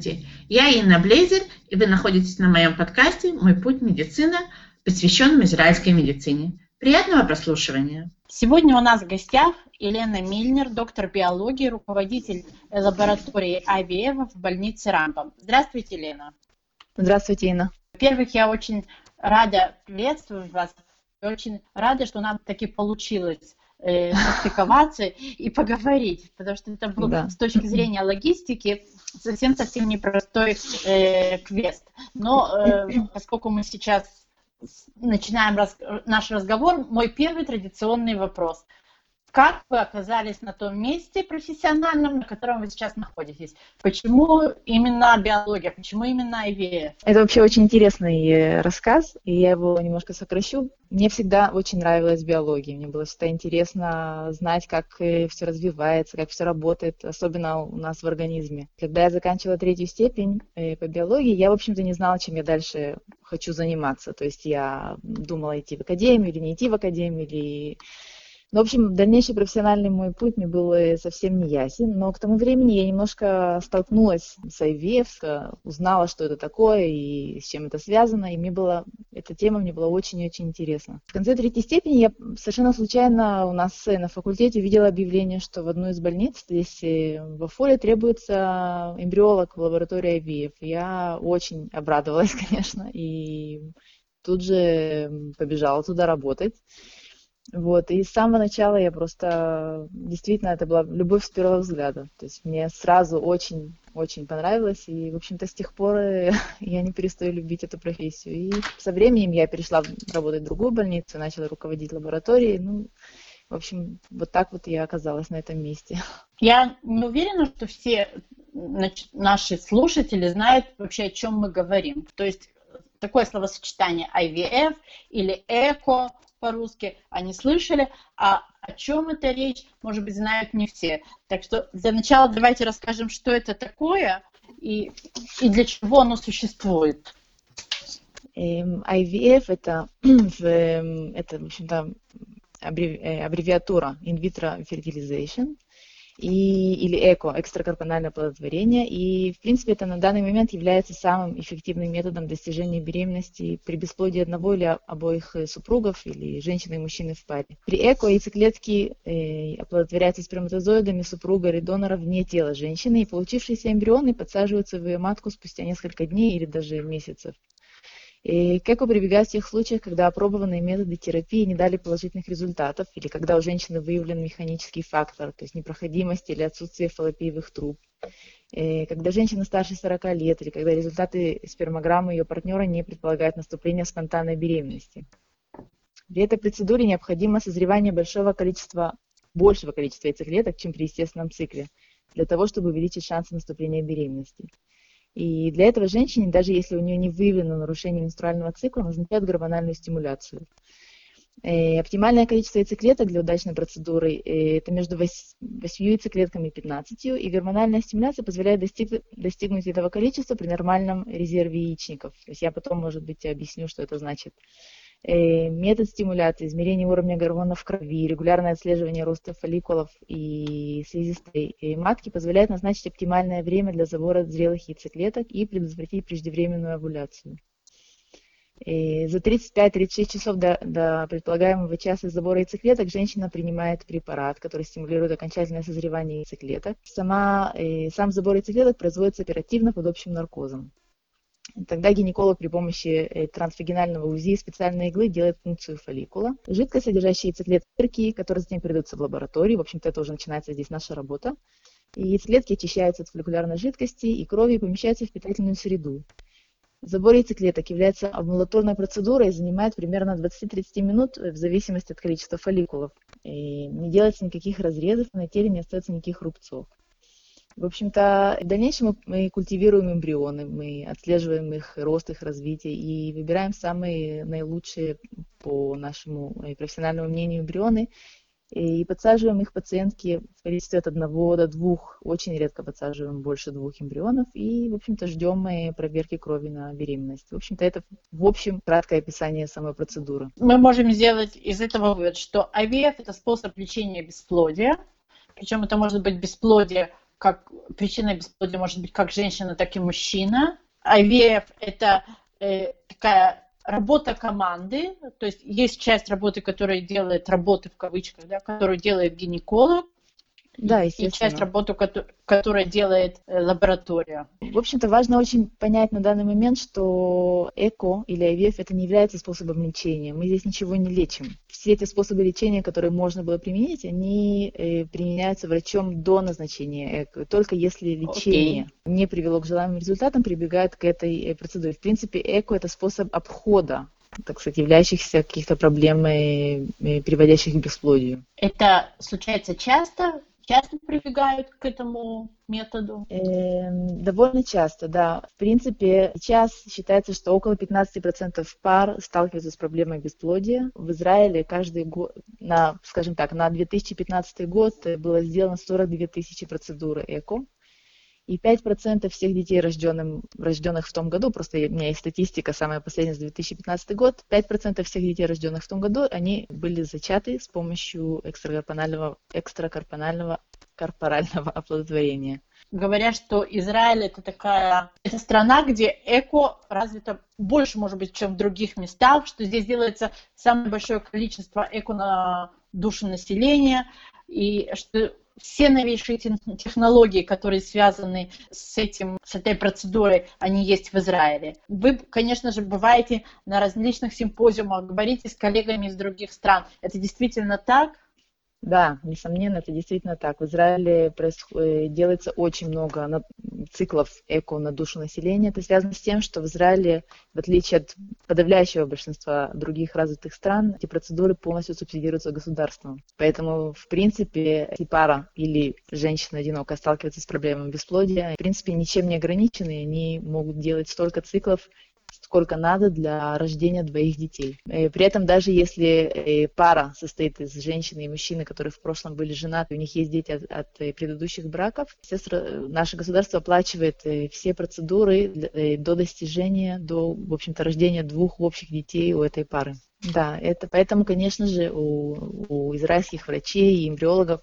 Здравствуйте, я Инна Блейзер, и вы находитесь на моем подкасте «Мой путь медицина», посвященном израильской медицине. Приятного прослушивания. Сегодня у нас в гостях Елена Мильнер, доктор биологии, руководитель лаборатории IVF в больнице Рамбам. Здравствуйте, Елена. Здравствуйте, Инна. Во-первых, я очень рада приветствовать вас. Очень рада, что нам таки получилось э, состыковаться и поговорить, потому что это был да. с точки зрения логистики совсем-совсем непростой э, квест. Но э, поскольку мы сейчас начинаем раз, наш разговор, мой первый традиционный вопрос – как вы оказались на том месте профессиональном, на котором вы сейчас находитесь? Почему именно биология? Почему именно IVF? Это вообще очень интересный э, рассказ, и я его немножко сокращу. Мне всегда очень нравилась биология. Мне было всегда интересно знать, как э, все развивается, как все работает, особенно у нас в организме. Когда я заканчивала третью степень э, по биологии, я, в общем-то, не знала, чем я дальше хочу заниматься. То есть я думала идти в академию или не идти в академию, или ну, в общем, дальнейший профессиональный мой путь мне был э, совсем не ясен, но к тому времени я немножко столкнулась с IVF, узнала, что это такое и с чем это связано, и мне было, эта тема мне была очень-очень интересна. В конце третьей степени я совершенно случайно у нас на факультете увидела объявление, что в одну из больниц здесь э, в Афоле требуется эмбриолог в лаборатории IVF. Я очень обрадовалась, конечно, и тут же побежала туда работать. Вот, и с самого начала я просто, действительно, это была любовь с первого взгляда. То есть мне сразу очень-очень понравилось, и, в общем-то, с тех пор я не перестаю любить эту профессию. И со временем я перешла работать в другую больницу, начала руководить лабораторией, ну, в общем, вот так вот я оказалась на этом месте. Я не уверена, что все наши слушатели знают вообще, о чем мы говорим. То есть такое словосочетание IVF или ЭКО, по-русски, они слышали, а о чем это речь, может быть, знают не все. Так что для начала давайте расскажем, что это такое и, и для чего оно существует. IVF это, это в общем-то, аббревиатура in vitro fertilization и, или ЭКО, экстракорпональное оплодотворение. И, в принципе, это на данный момент является самым эффективным методом достижения беременности при бесплодии одного или обоих э, супругов или женщины и мужчины в паре. При ЭКО яйцеклетки э, оплодотворяются сперматозоидами супруга или донора вне тела женщины, и получившиеся эмбрионы подсаживаются в ее матку спустя несколько дней или даже месяцев. И как прибегать в тех случаях, когда опробованные методы терапии не дали положительных результатов, или когда у женщины выявлен механический фактор, то есть непроходимость или отсутствие фаллопиевых труб, и когда женщина старше 40 лет, или когда результаты спермограммы ее партнера не предполагают наступление спонтанной беременности. При этой процедуре необходимо созревание большого количества, большего количества яйцеклеток, чем при естественном цикле, для того, чтобы увеличить шансы наступления беременности. И для этого женщине, даже если у нее не выявлено нарушение менструального цикла, назначают гормональную стимуляцию. И э, оптимальное количество яйцеклеток для удачной процедуры э, это между 8 яйцеклетками и 15, и гормональная стимуляция позволяет достиг, достигнуть этого количества при нормальном резерве яичников. То есть я потом, может быть, объясню, что это значит. Э, метод стимуляции, измерение уровня гормонов в крови, регулярное отслеживание роста фолликулов и слизистой матки позволяет назначить оптимальное время для забора зрелых яйцеклеток и предотвратить преждевременную овуляцию. И за 35-36 часов до, до предполагаемого часа забора яйцеклеток женщина принимает препарат, который стимулирует окончательное созревание яйцеклеток. Сама, э, сам забор яйцеклеток производится оперативно под общим наркозом. Тогда гинеколог при помощи э, трансвагинального УЗИ специальной иглы делает пункцию фолликула. Жидкость, содержащая яйцеклетки, которые затем передаются в лаборатории. В общем-то, это уже начинается здесь наша работа. И яйцеклетки очищаются от фолликулярной жидкости и крови и помещаются в питательную среду. Забор яйцеклеток является амбулаторной процедурой и занимает примерно 20-30 минут в зависимости от количества фолликулов. И не делается никаких разрезов, на теле не остается никаких рубцов. В общем-то, в дальнейшем мы культивируем эмбрионы, мы отслеживаем их рост, их развитие и выбираем самые наилучшие, по нашему э, профессиональному мнению, эмбрионы и подсаживаем их пациентки в количестве от одного до двух, очень редко подсаживаем больше двух эмбрионов и, в общем-то, ждем мы проверки крови на беременность. В общем-то, это, в общем, краткое описание самой процедуры. Мы можем сделать из этого вывод, что IVF – это способ лечения бесплодия, причем это может быть бесплодие как причина бесплодия может быть как женщина, так и мужчина. IVF – это э, такая работа команды, то есть есть часть работы, которая делает работы в кавычках, да, которую делает гинеколог, да. И часть работы, которая делает э, лаборатория. В общем-то, важно очень понять на данный момент, что ЭКО или IVF это не является способом лечения. Мы здесь ничего не лечим. Все эти способы лечения, которые можно было применить, они э, применяются врачом до назначения ЭКО. Только если лечение okay. не привело к желаемым результатам, прибегают к этой э, процедуре. В принципе, ЭКО это способ обхода так сказать, являющихся каких-то проблем, приводящих к бесплодию. Это случается часто? Часто прибегают к этому методу? Эм, довольно часто, да. В принципе, сейчас считается, что около 15% пар сталкиваются с проблемой бесплодия. В Израиле каждый год, на, скажем так, на 2015 год было сделано 42 тысячи процедур ЭКО. И 5% всех детей, рожденным, рожденных в том году, просто у меня есть статистика, самая последняя за 2015 год, 5% всех детей, рожденных в том году, они были зачаты с помощью экстракорпонального, экстракорпонального корпорального оплодотворения. Говорят, что Израиль это такая это страна, где эко развито больше, может быть, чем в других местах, что здесь делается самое большое количество эко на душу населения, и что все новейшие технологии, которые связаны с этим, с этой процедурой, они есть в Израиле. Вы, конечно же, бываете на различных симпозиумах, говорите с коллегами из других стран. Это действительно так? Да, несомненно, это действительно так. В Израиле происходит, э, делается очень много циклов эко на душу населения. Это связано с тем, что в Израиле, в отличие от подавляющего большинства других развитых стран, эти процедуры полностью субсидируются государством. Поэтому, в принципе, если пара или женщина одинокая сталкивается с проблемой бесплодия, в принципе, ничем не ограничены, они могут делать столько циклов, сколько надо для рождения двоих детей. И при этом даже если э, пара состоит из женщины и мужчины, которые в прошлом были женаты, у них есть дети от, от э, предыдущих браков, наше государство оплачивает э, все процедуры до достижения, до, в общем-то, рождения двух общих детей у этой пары. Да, это поэтому, конечно же, у, у израильских врачей и эмбриологов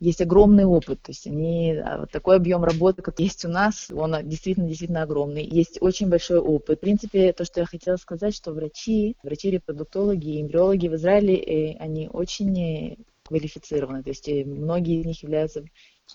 есть огромный опыт, то есть они, а, вот такой объем работы, как есть у нас, он действительно, действительно огромный. Есть очень большой опыт. В принципе, то, что я хотела сказать, что врачи, врачи-репродуктологи, эмбриологи в Израиле, э, они очень э, квалифицированы, то есть э, многие из них являются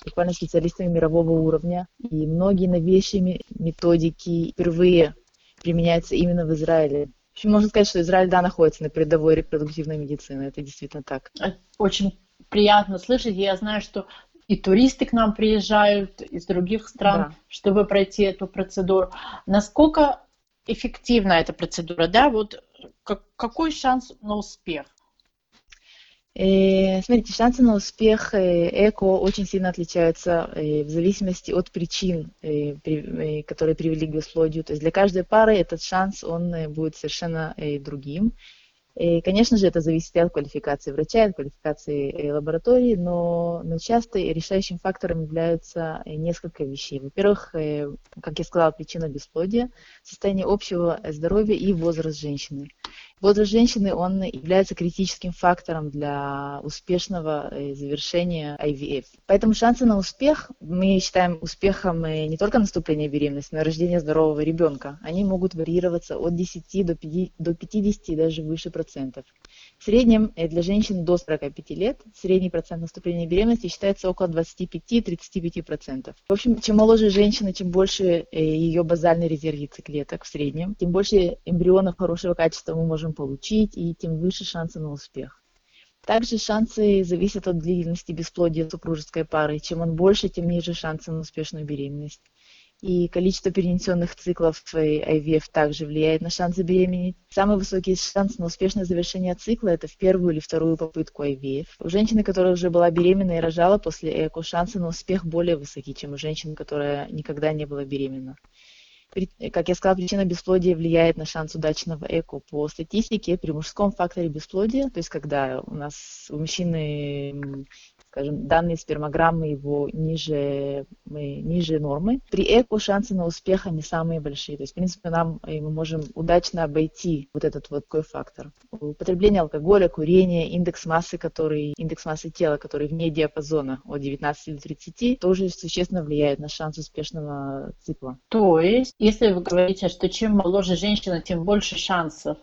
буквально специалистами мирового уровня, и многие новейшие методики впервые применяются именно в Израиле. В общем, можно сказать, что Израиль, да, находится на передовой репродуктивной медицины, это действительно так. Очень приятно слышать. Я знаю, что и туристы к нам приезжают из других стран, да. чтобы пройти эту процедуру. Насколько эффективна эта процедура, да? Вот как, какой шанс на успех? Э, смотрите, шансы на успех э, ЭКО очень сильно отличаются э, в зависимости от причин, которые привели к бесплодию. То есть для каждой пары этот шанс, он будет совершенно другим. И, конечно же, это зависит от квалификации врача, от квалификации э, лаборатории, но, но часто решающим фактором являются э, несколько вещей. Во-первых, э, как я сказала, причина бесплодия, состояние общего здоровья и возраст женщины. Возраст женщины, он является критическим фактором для успешного э, завершения IVF. Поэтому шансы на успех мы считаем успехом э, не только наступления беременности, но и рождения здорового ребенка. Они могут варьироваться от 10 до 50 и даже выше процентов. В среднем э, для женщин до 45 лет средний процент наступления беременности считается около 25-35%. В общем, чем моложе женщина, чем больше ее базальный резерв яйцеклеток в среднем, тем больше эмбрионов хорошего качества мы можем получить, и тем выше шансы на успех. Также шансы зависят от длительности бесплодия супружеской пары. Чем он больше, тем ниже шансы на успешную беременность. И количество перенесенных циклов IVF также влияет на шанс забеременеть. Самый высокий шанс на успешное завершение цикла – это в первую или вторую попытку IVF. У женщины, которая уже была беременна и рожала после ЭКО, шансы на успех более высоки, чем у женщины, которая никогда не была беременна как я сказала, причина бесплодия влияет на шанс удачного эко. По статистике, при мужском факторе бесплодия, то есть когда у нас у мужчины скажем, данные спермограммы его ниже, ниже нормы. При ЭКО шансы на успех, они самые большие. То есть, в принципе, нам, мы можем удачно обойти вот этот вот такой фактор. Употребление алкоголя, курение, индекс массы, который, индекс массы тела, который вне диапазона от 19 до 30, тоже существенно влияет на шанс успешного цикла. То есть, если вы говорите, что чем моложе женщина, тем больше шансов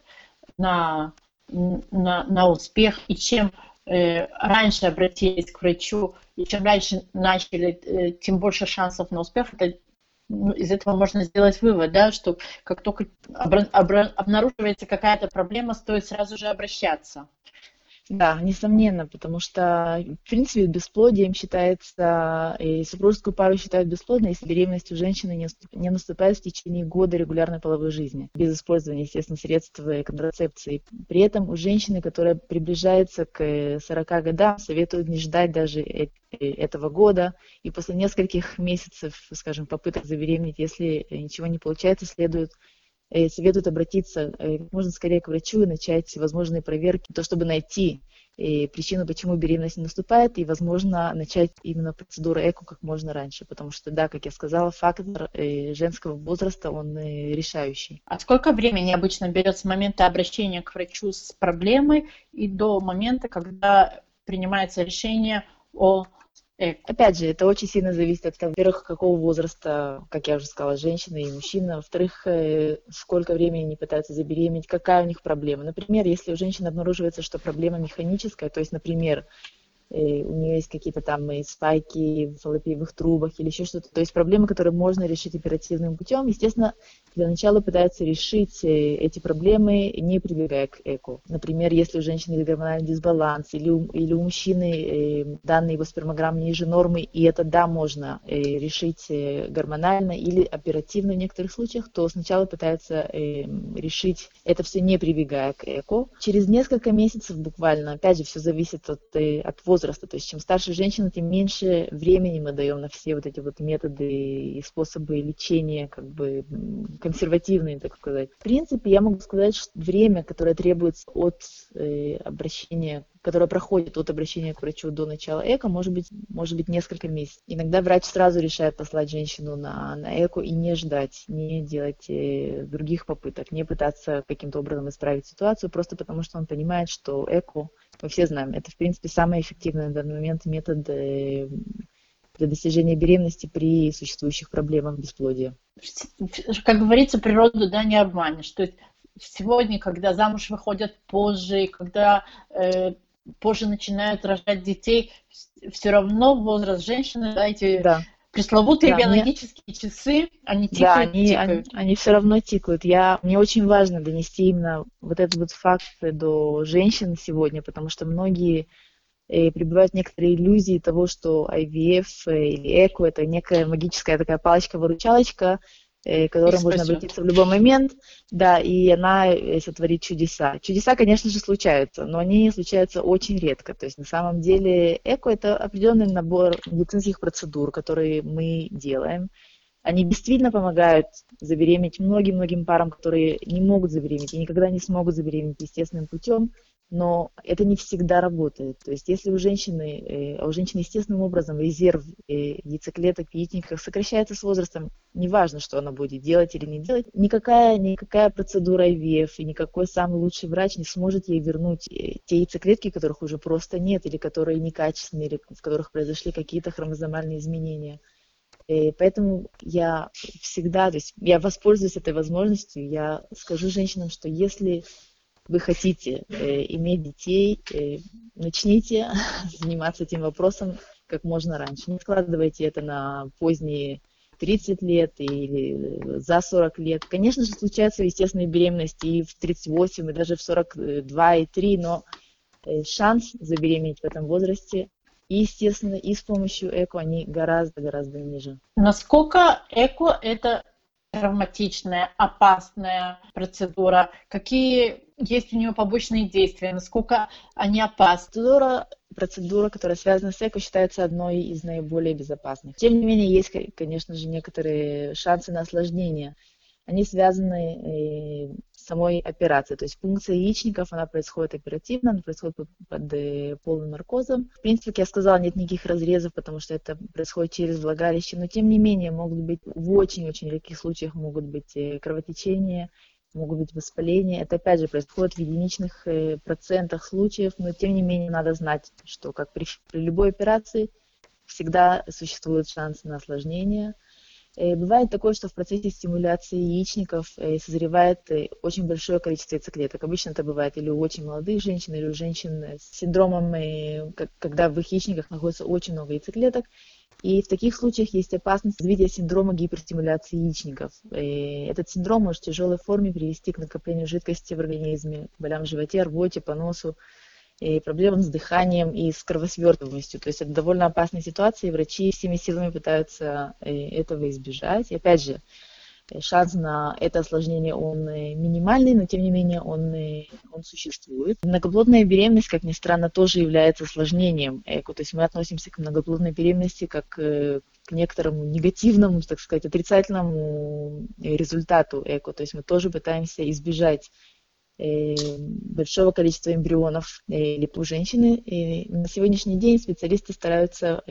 на, на, на успех, и чем э, раньше обратились к врачу, и чем раньше начали, э, тем больше шансов на успех, это ну, из этого можно сделать вывод, да, что как только обнаруживается какая-то проблема, стоит сразу же обращаться. Да, несомненно, потому что, в принципе, бесплодием считается, и супружескую пару считают бесплодной, если беременность у женщины не, наступает в течение года регулярной половой жизни, без использования, естественно, средств контрацепции. При этом у женщины, которая приближается к 40 годам, советуют не ждать даже э, этого года, и после нескольких месяцев, скажем, попыток забеременеть, если ничего не получается, следует советуют обратиться э, как можно скорее к врачу и начать всевозможные проверки, то, чтобы найти э, причину, почему беременность не наступает, и, возможно, начать именно процедуру ЭКО как можно раньше, потому что, да, как я сказала, фактор женского возраста, он решающий. А сколько времени обычно берет с момента обращения к врачу с проблемой и до момента, когда принимается решение о Опять же, это очень сильно зависит от, во-первых, какого возраста, как я уже сказала, женщина и мужчина, во-вторых, э, сколько времени они пытаются забеременеть, какая у них проблема. Например, если у женщины обнаруживается, что проблема механическая, то есть, например, у нее есть какие-то там спайки в фаллопиевых трубах или еще что-то. То есть проблемы, которые можно решить оперативным путем. Естественно, для начала пытаются решить э, эти проблемы, не прибегая к ЭКО. Например, если у женщины гормональный дисбаланс или у, или у мужчины э, данные его спермограммы ниже нормы, и это, да, можно э, решить гормонально или оперативно в некоторых случаях, то сначала пытаются решить это все не прибегая к ЭКО. Через несколько месяцев буквально, опять же, все зависит от, от возраста. То есть чем старше женщина, тем меньше времени мы даем на все вот эти вот методы и способы лечения, как бы консервативные, так сказать. В принципе, я могу сказать, что время, которое требуется от э, обращения которое проходит от обращения к врачу до начала эко, может быть, может быть несколько месяцев. Иногда врач сразу решает послать женщину на, на эко и не ждать, не делать э, других попыток, не пытаться каким-то образом исправить ситуацию, просто потому что он понимает, что эко мы все знаем, это, в принципе, самый эффективный на данный момент метод э, для достижения беременности при существующих проблемах бесплодия. Как говорится, природу да, не обманешь. То есть сегодня, когда замуж выходят позже, когда э, позже начинают рожать детей, все равно возраст женщины, да, эти да. Пресловутые да, биологические мне... часы, они тикают, да, они, тикают. Они, они все равно тикают. Я, мне очень важно донести именно вот этот вот факт до женщин сегодня, потому что многие пребывают в некоторые иллюзии того, что IVF э, или ЭКО это некая магическая такая палочка-выручалочка, Э, к которой можно обратиться в любой момент, да, и она э, сотворит чудеса. Чудеса, конечно же, случаются, но они случаются очень редко. То есть на самом деле ЭКО – это определенный набор медицинских процедур, которые мы делаем. Они действительно помогают забеременеть многим-многим парам, которые не могут забеременеть и никогда не смогут забеременеть естественным путем но это не всегда работает. То есть если у женщины, э, у женщины естественным образом резерв э, яйцеклеток в яичниках сокращается с возрастом, неважно, что она будет делать или не делать, никакая, никакая процедура IVF и никакой самый лучший врач не сможет ей вернуть э, те яйцеклетки, которых уже просто нет, или которые некачественные, или в которых произошли какие-то хромозомальные изменения. И поэтому я всегда, то есть я воспользуюсь этой возможностью, я скажу женщинам, что если вы хотите э, иметь детей, э, начните заниматься этим вопросом как можно раньше. Не откладывайте это на поздние 30 лет или за 40 лет. Конечно же, случаются естественные беременности и в 38, и даже в 42 и 3, но э, шанс забеременеть в этом возрасте и, естественно, и с помощью ЭКО они гораздо-гораздо ниже. Насколько ЭКО – это травматичная, опасная процедура? Какие есть у нее побочные действия? Насколько они опасны? Процедура, процедура, которая связана с эко, считается одной из наиболее безопасных. Тем не менее, есть, конечно же, некоторые шансы на осложнение. Они связаны э, самой операции. То есть пункция яичников, она происходит оперативно, она происходит под, под э, полным наркозом. В принципе, как я сказала, нет никаких разрезов, потому что это происходит через влагалище, но тем не менее могут быть в очень-очень редких случаях могут быть э, кровотечения, могут быть воспаления. Это опять же происходит в единичных э, процентах случаев, но тем не менее надо знать, что как при, при любой операции всегда существует шанс на осложнение. Э, бывает такое, что в процессе стимуляции яичников э, созревает очень большое количество яйцеклеток. Обычно это бывает или у очень молодых женщин, или у женщин с синдромом, когда в их яичниках находится очень много яйцеклеток. И в таких случаях есть опасность развития синдрома гиперстимуляции яичников. И этот синдром может в тяжелой форме привести к накоплению жидкости в организме, болям в животе, рвоте, поносу, и проблемам с дыханием и с кровосвертываемостью. То есть это довольно опасная ситуация, и врачи всеми силами пытаются э, этого избежать. И опять же, шанс на это осложнение, он э, минимальный, но тем не менее он, э, он существует. Многоплодная беременность, как ни странно, тоже является осложнением ЭКО. То есть мы относимся к многоплодной беременности как э, к некоторому негативному, так сказать, отрицательному результату ЭКО. То есть мы тоже пытаемся избежать большого количества эмбрионов или у женщины. И на сегодняшний день специалисты стараются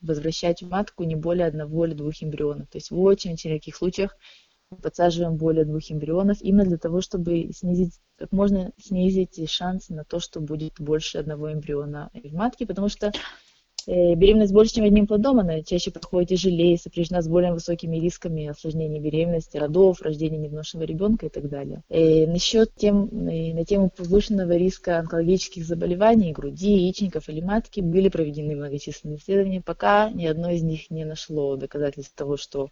возвращать в матку не более одного или двух эмбрионов. То есть в очень-очень редких случаях подсаживаем более двух эмбрионов именно для того, чтобы снизить, как можно снизить шанс на то, что будет больше одного эмбриона в матке, потому что Э, беременность больше, чем одним плодом, она чаще проходит тяжелее, сопряжена с более высокими рисками осложнений беременности, родов, рождения невношенного ребенка и так далее. И э, насчет тем, и на тему повышенного риска онкологических заболеваний груди, яичников или матки были проведены многочисленные исследования, пока ни одно из них не нашло доказательств того, что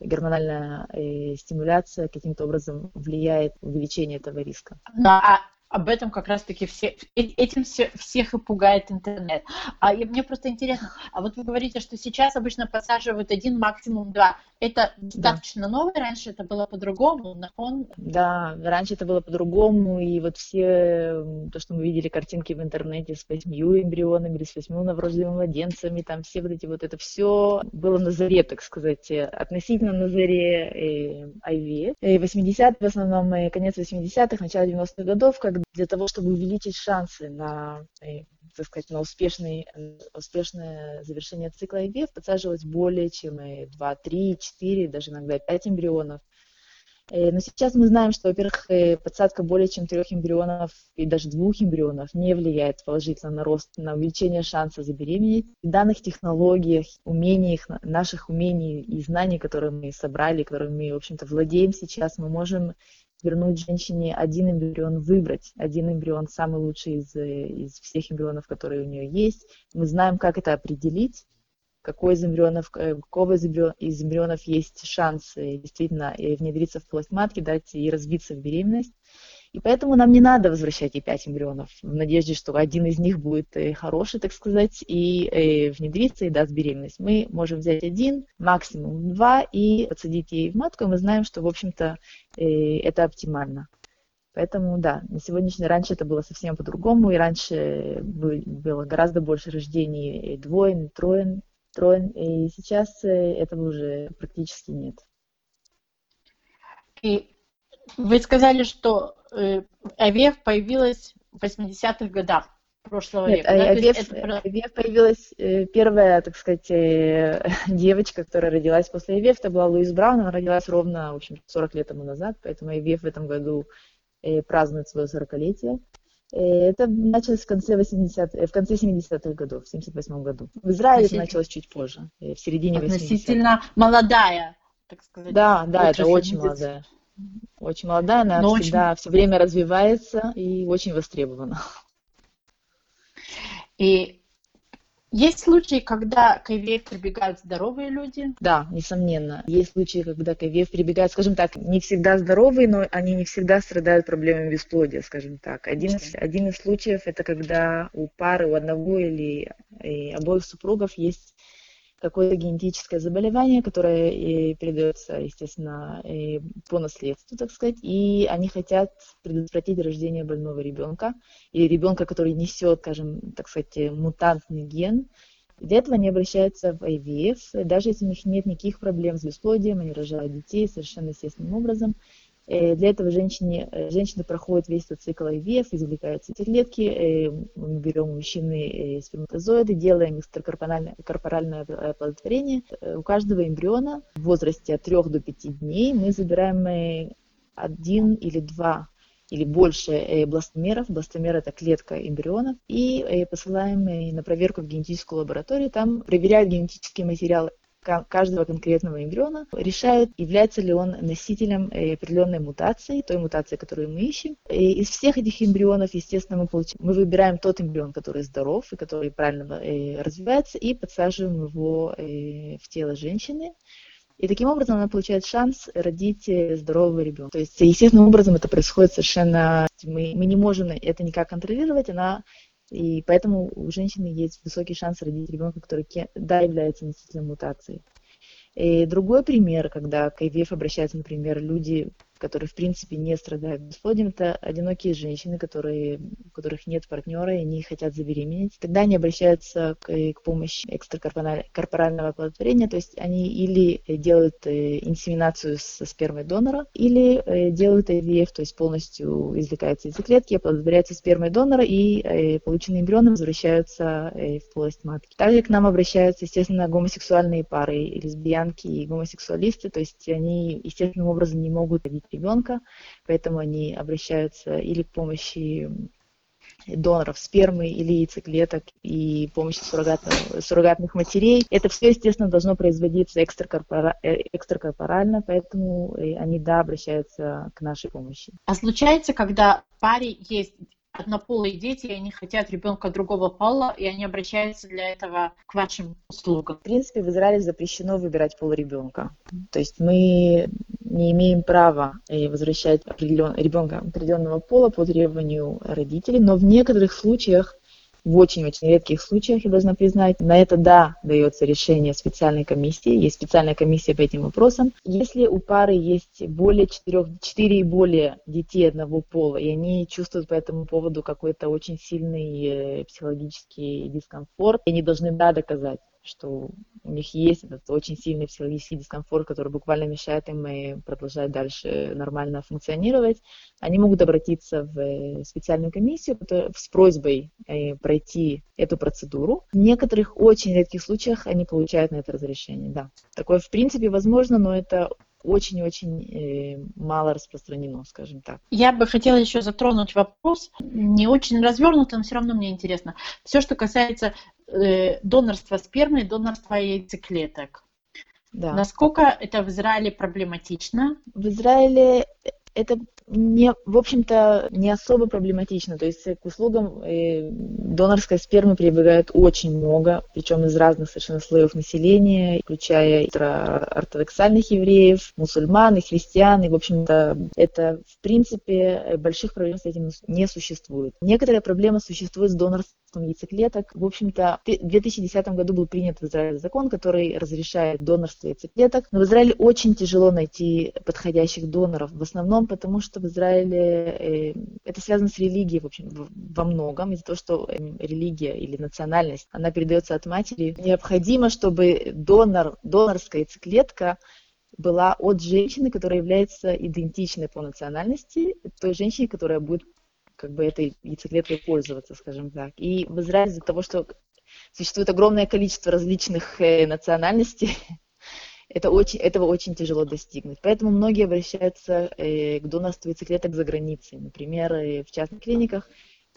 гормональная э, стимуляция каким-то образом влияет на увеличение этого риска. А об этом как раз-таки все, э, этим все, всех и пугает интернет. А и мне просто интересно, а вот вы говорите, что сейчас обычно подсаживают один, максимум два. Это достаточно да. новое, раньше это было по-другому, нахон? Да, раньше это было по-другому, и вот все, то, что мы видели картинки в интернете с восьмью эмбрионами или с восьмью новорожденными младенцами, там все вот эти вот, это все было на заре, так сказать, относительно на заре э, IVF. 80 в основном, э, конец 80-х, начало 90-х годов, как для того, чтобы увеличить шансы на, э, так сказать, на успешный, успешное завершение цикла IVF, подсаживалось более чем 2, 3, 4, даже иногда 5 эмбрионов. Э, но сейчас мы знаем, что, во-первых, э, подсадка более чем трех эмбрионов и даже двух эмбрионов не влияет положительно на рост, на увеличение шанса забеременеть. В данных технологиях, умениях, наших умений и знаний, которые мы собрали, которыми мы, в общем-то, владеем сейчас, мы можем вернуть женщине один эмбрион, выбрать один эмбрион, самый лучший из, из всех эмбрионов, которые у нее есть. Мы знаем, как это определить, какой из эмбрионов, э, какого из, из эмбрионов есть шанс действительно внедриться в плоть матки, дать ей развиться в беременность. И поэтому нам не надо возвращать ей 5 эмбрионов в надежде, что один из них будет э, хороший, так сказать, и э, внедрится и даст беременность. Мы можем взять один, максимум два, и подсадить ей в матку, и мы знаем, что, в общем-то, э, это оптимально. Поэтому, да, на сегодняшний раньше это было совсем по-другому, и раньше было гораздо больше рождений двоен, троен, троен, и сейчас этого уже практически нет. И вы сказали, что э, АВФ появилась в 80-х годах прошлого Нет, века. Да? АВФ, это... АВФ появилась э, первая, так сказать, э, девочка, которая родилась после АВФ, это была Луис Браун, она родилась ровно, в общем, 40 лет тому назад, поэтому АВФ в этом году празднует свое 40-летие. Э, это началось в конце, 80, э, в конце 70-х годов, в 78 году. В Израиле это началось чуть позже, в середине 80-х. Относительно молодая, так сказать. Да, да, это очень молодая. Очень молодая, она Но всегда очень... все время развивается и очень востребована. И есть случаи, когда к IVF прибегают здоровые люди? Да, несомненно. Есть случаи, когда к IVF прибегают, скажем так, не всегда здоровые, но они не всегда страдают проблемами бесплодия, скажем так. Один, из, один из случаев это когда у пары, у одного или обоих супругов есть какое-то генетическое заболевание, которое и передается, естественно, и по наследству, так сказать, и они хотят предотвратить рождение больного ребенка или ребенка, который несет, скажем, так сказать, мутантный ген. Для этого они обращаются в IVF, даже если у них нет никаких проблем с бесплодием, они рожают детей совершенно естественным образом. Для этого женщине, женщины проходят весь этот цикл IVF, извлекаются яйцеклетки, мы берем у мужчины сперматозоиды, делаем экстракорпоральное оплодотворение. У каждого эмбриона в возрасте от 3 до 5 дней мы забираем один или два или больше э, бластомеров. Бластомер – это клетка эмбрионов. И э, посылаем на проверку в генетическую лабораторию. Там проверяют генетический материал каждого конкретного эмбриона, решают, является ли он носителем э, определенной мутации, той мутации, которую мы ищем. И из всех этих эмбрионов, естественно, мы, получаем, мы выбираем тот эмбрион, который здоров и который правильно развивается, и подсаживаем его в тело женщины. И таким образом она получает шанс родить э, здорового ребенка. То есть естественным образом это происходит совершенно... Мы, мы не можем это никак контролировать, она и поэтому у женщины есть высокий шанс родить ребенка, который, да, является носителем мутации. И другой пример, когда к IVF обращаются, например, люди которые, в принципе, не страдают бесплодием, это одинокие женщины, которые, у которых нет партнера и они хотят забеременеть. Тогда они обращаются к, к помощи экстракорпорального оплодотворения, то есть они или делают э, инсеминацию со спермой донора, или э, делают IVF, то есть полностью извлекаются яйцеклетки, оплодотворяются спермой донора, и э, полученные эмбрионы возвращаются в полость матки. Также к нам обращаются, естественно, гомосексуальные пары, лесбиянки и гомосексуалисты, то есть они естественным образом не могут родить ребенка, поэтому они обращаются или к помощи доноров спермы или яйцеклеток и помощи суррогатных, матерей. Это все, естественно, должно производиться экстракорпора, э, экстракорпорально, поэтому они, да, обращаются к нашей помощи. А случается, когда паре есть однополые дети, и они хотят ребенка другого пола, и они обращаются для этого к вашим услугам. В принципе, в Израиле запрещено выбирать пол ребенка. То есть мы не имеем права э, возвращать определен... ребенка определенного пола по требованию родителей, но в некоторых случаях в очень-очень редких случаях, я должна признать, на это, да, дается решение специальной комиссии, есть специальная комиссия по этим вопросам. Если у пары есть более четырех, четыре и более детей одного пола, и они чувствуют по этому поводу какой-то очень сильный э, психологический дискомфорт, они должны, да, доказать, что у них есть этот очень сильный психологический дискомфорт, который буквально мешает им продолжать дальше нормально функционировать, они могут обратиться в э, специальную комиссию с просьбой э, пройти эту процедуру. В некоторых очень редких случаях они получают на это разрешение, да. Такое в принципе возможно, но это очень-очень э, мало распространено, скажем так. Я бы хотела еще затронуть вопрос, не очень развернуто, но все равно мне интересно. Все, что касается э, донорства спермы и донорства яйцеклеток. Да. Насколько это в Израиле проблематично? В Израиле это не, в общем-то, не особо проблематично. То есть к услугам э, донорской спермы прибегают очень много, причем из разных совершенно слоев населения, включая ортодоксальных евреев, мусульман и христиан. И, в общем-то, это, в принципе, больших проблем с этим не существует. Некоторые проблемы существуют с донорством яйцеклеток. В общем-то, в 2010 году был принят в Израиле закон, который разрешает донорство яйцеклеток. Но в Израиле очень тяжело найти подходящих доноров. В основном потому, что в Израиле э, это связано с религией, в общем, во многом. Из-за того, что э, религия или национальность, она передается от матери. Необходимо, чтобы донор, донорская яйцеклетка была от женщины, которая является идентичной по национальности той женщине, которая будет как бы этой яйцеклеткой пользоваться, скажем так. И в Израиле из-за того, что существует огромное количество различных э, национальностей, это очень, этого очень тяжело достигнуть. Поэтому многие обращаются э, к донорству яйцеклеток за границей. Например, э, в частных клиниках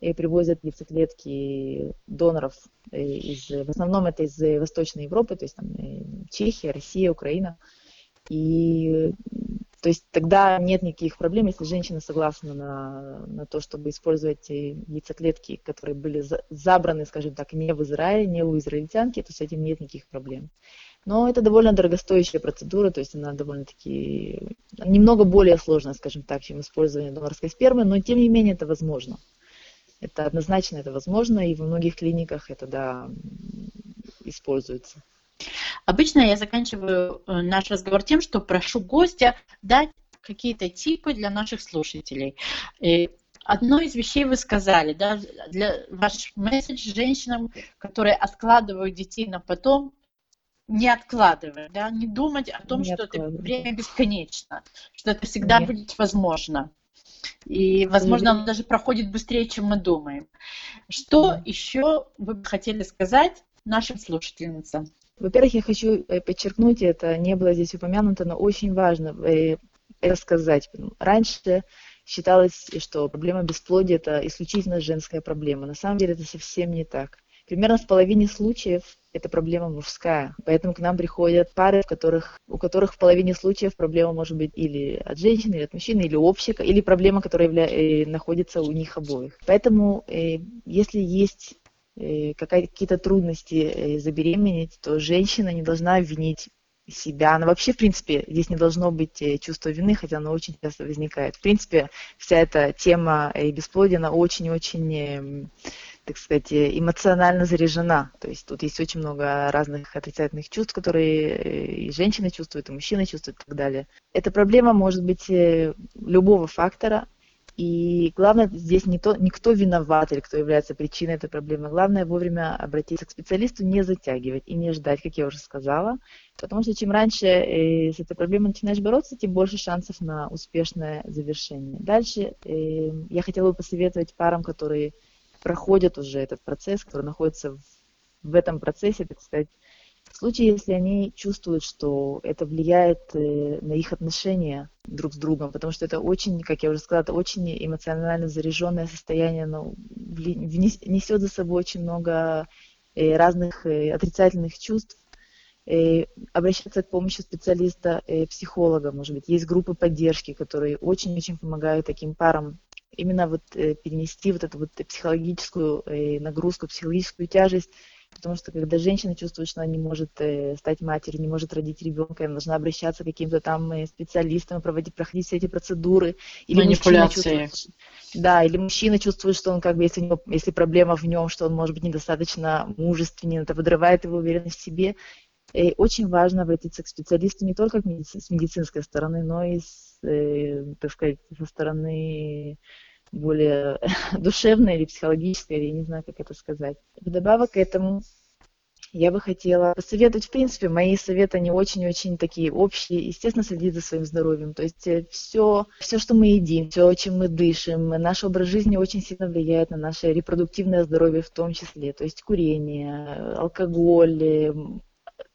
э, привозят яйцеклетки доноров э, из, в основном это из Восточной Европы, то есть там э, Чехия, Россия, Украина. И то есть тогда нет никаких проблем, если женщина согласна на, на то, чтобы использовать яйцеклетки, которые были за, забраны, скажем так, не в Израиле, не у израильтянки, то с этим нет никаких проблем. Но это довольно дорогостоящая процедура, то есть она довольно-таки немного более сложная, скажем так, чем использование донорской спермы, но тем не менее это возможно. Это однозначно это возможно, и во многих клиниках это да, используется. Обычно я заканчиваю э, наш разговор тем, что прошу гостя дать какие-то типы для наших слушателей. И одно из вещей вы сказали, да, для ваш месседж женщинам, которые откладывают детей на потом, не откладывать, да, не думать о том, не что это время бесконечно, что это всегда Нет. будет возможно. И, возможно, оно даже проходит быстрее, чем мы думаем. Что да. еще вы бы хотели сказать нашим слушательницам? Во-первых, я хочу э, подчеркнуть, это не было здесь упомянуто, но очень важно э, рассказать. Раньше считалось, что проблема бесплодия – это исключительно женская проблема. На самом деле это совсем не так. Примерно в половине случаев это проблема мужская. Поэтому к нам приходят пары, в которых, у которых в половине случаев проблема может быть или от женщины, или от мужчины, или общая, или проблема, которая явля... э, находится у них обоих. Поэтому, э, если есть какие-то трудности э, забеременеть, то женщина не должна винить себя. Она вообще, в принципе, здесь не должно быть э, чувства вины, хотя оно очень часто возникает. В принципе, вся эта тема э, бесплодия, она очень-очень эм, так сказать, эмоционально заряжена. То есть тут есть очень много разных отрицательных чувств, которые э, и женщины чувствуют, и мужчины чувствуют и так далее. Эта проблема может быть э, любого фактора, и главное, здесь не то, никто виноват или кто является причиной этой проблемы. Главное вовремя обратиться к специалисту, не затягивать и не ждать, как я уже сказала. Потому что чем раньше э, с этой проблемой начинаешь бороться, тем больше шансов на успешное завершение. Дальше э, я хотела бы посоветовать парам, которые проходят уже этот процесс, которые находятся в этом процессе, так сказать, в случае, если они чувствуют, что это влияет э, на их отношения друг с другом, потому что это очень, как я уже сказала, это очень эмоционально заряженное состояние, оно несет за собой очень много э, разных э, отрицательных чувств, обращаться к помощи специалиста, психолога, может быть. Есть группы поддержки, которые очень-очень помогают таким парам именно вот перенести вот эту вот психологическую нагрузку, психологическую тяжесть, потому что когда женщина чувствует, что она не может э, стать матерью, не может родить ребенка, она должна обращаться к каким-то там специалистам, проводить, проходить все эти процедуры. Или Манипуляции. Да, или мужчина чувствует, что он как бы, если, у него, если проблема в нем, что он может быть недостаточно мужественен, это подрывает его уверенность в себе. И очень важно обратиться к специалисту не только с медицинской стороны, но и с, так сказать, со стороны более душевное или психологическое, я не знаю, как это сказать. Вдобавок к этому я бы хотела посоветовать, в принципе, мои советы, они очень-очень такие общие, естественно, следить за своим здоровьем. То есть все, э, все, что мы едим, все, чем мы дышим, наш образ жизни очень сильно влияет на наше репродуктивное здоровье в том числе. То есть курение, алкоголь, э,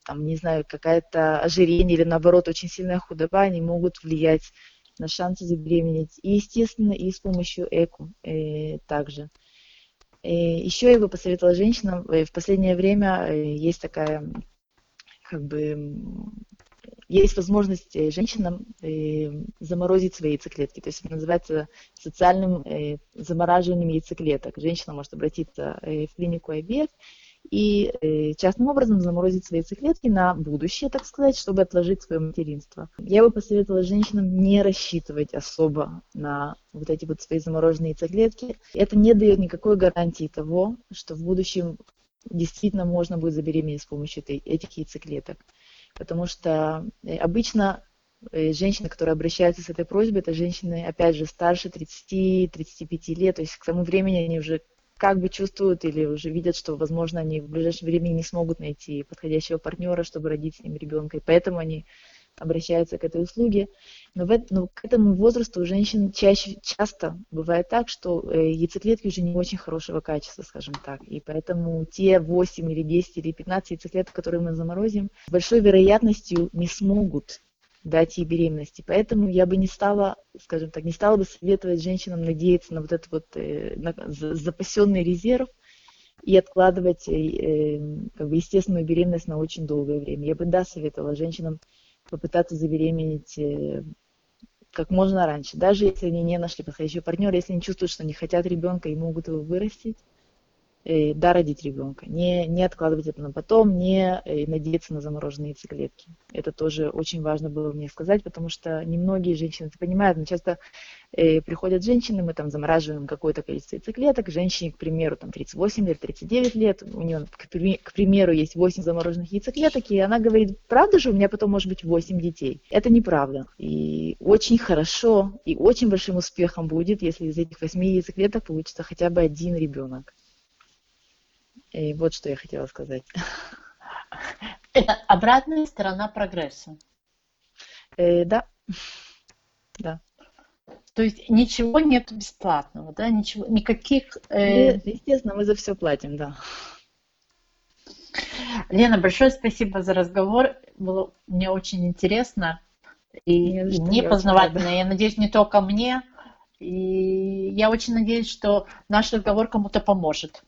там, не знаю, какая-то ожирение или, наоборот, очень сильная худоба, они могут влиять на шансы забеременеть. И, естественно, и с помощью ЭКО э, также. И э, еще я бы посоветовала женщинам, э, в последнее время э, есть такая, как бы, есть возможность женщинам заморозить свои яйцеклетки. То есть это называется социальным замораживанием яйцеклеток. Женщина может обратиться в клинику IVF и э, частным образом заморозить свои яйцеклетки на будущее, так сказать, чтобы отложить свое материнство. Я бы посоветовала женщинам не рассчитывать особо на вот эти вот свои замороженные яйцеклетки. Это не дает никакой гарантии того, что в будущем действительно можно будет забеременеть с помощью этих яйцеклеток. Потому что э, обычно э, женщины, которые обращаются с этой просьбой, это женщины, опять же, старше 30-35 лет, то есть к тому времени они уже как бы чувствуют или уже видят, что, возможно, они в ближайшее время не смогут найти подходящего партнера, чтобы родить с ним ребенка, и поэтому они обращаются к этой услуге. Но, в, но к этому возрасту у женщин чаще, часто бывает так, что э, яйцеклетки уже не очень хорошего качества, скажем так. И поэтому те 8 или 10 или 15 яйцеклеток, которые мы заморозим, с большой вероятностью не смогут дать ей беременности. Поэтому я бы не стала, скажем так, не стала бы советовать женщинам надеяться на вот этот вот э, на запасенный резерв и откладывать э, э, как бы естественную беременность на очень долгое время. Я бы, да, советовала женщинам попытаться забеременеть как можно раньше, даже если они не нашли подходящего партнера, если они чувствуют, что не хотят ребенка и могут его вырастить, э, да, родить ребенка. Не, не откладывать это на потом, не э, надеяться на замороженные яйцеклетки. Это тоже очень важно было мне сказать, потому что немногие женщины это понимают. Но часто э, приходят женщины, мы там замораживаем какое-то количество яйцеклеток. Женщине, к примеру, там 38 лет, 39 лет, у нее, к примеру, есть 8 замороженных яйцеклеток, и она говорит, правда же, у меня потом может быть 8 детей. Это неправда. И очень хорошо, и очень большим успехом будет, если из этих 8 яйцеклеток получится хотя бы один ребенок. И вот что я хотела сказать. Это обратная сторона прогресса. Э, да. Да. То есть ничего нет бесплатного, да, ничего, никаких... Э... Естественно, мы за все платим, да. Лена, большое спасибо за разговор. Было мне очень интересно и мне познавательно. Я надеюсь, не только мне. И я очень надеюсь, что наш разговор кому-то поможет.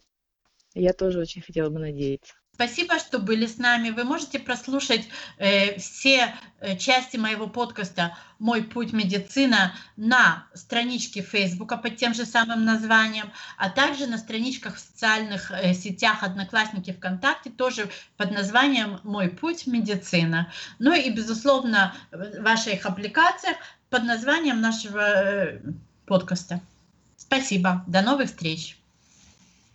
Я тоже очень хотела бы надеяться. Спасибо, что были с нами. Вы можете прослушать э, все э, части моего подкаста «Мой путь медицина» на страничке Фейсбука под тем же самым названием, а также на страничках в социальных э, сетях Одноклассники ВКонтакте тоже под названием «Мой путь медицина». Ну и, безусловно, в ваших аппликациях под названием нашего э, подкаста. Спасибо. До новых встреч.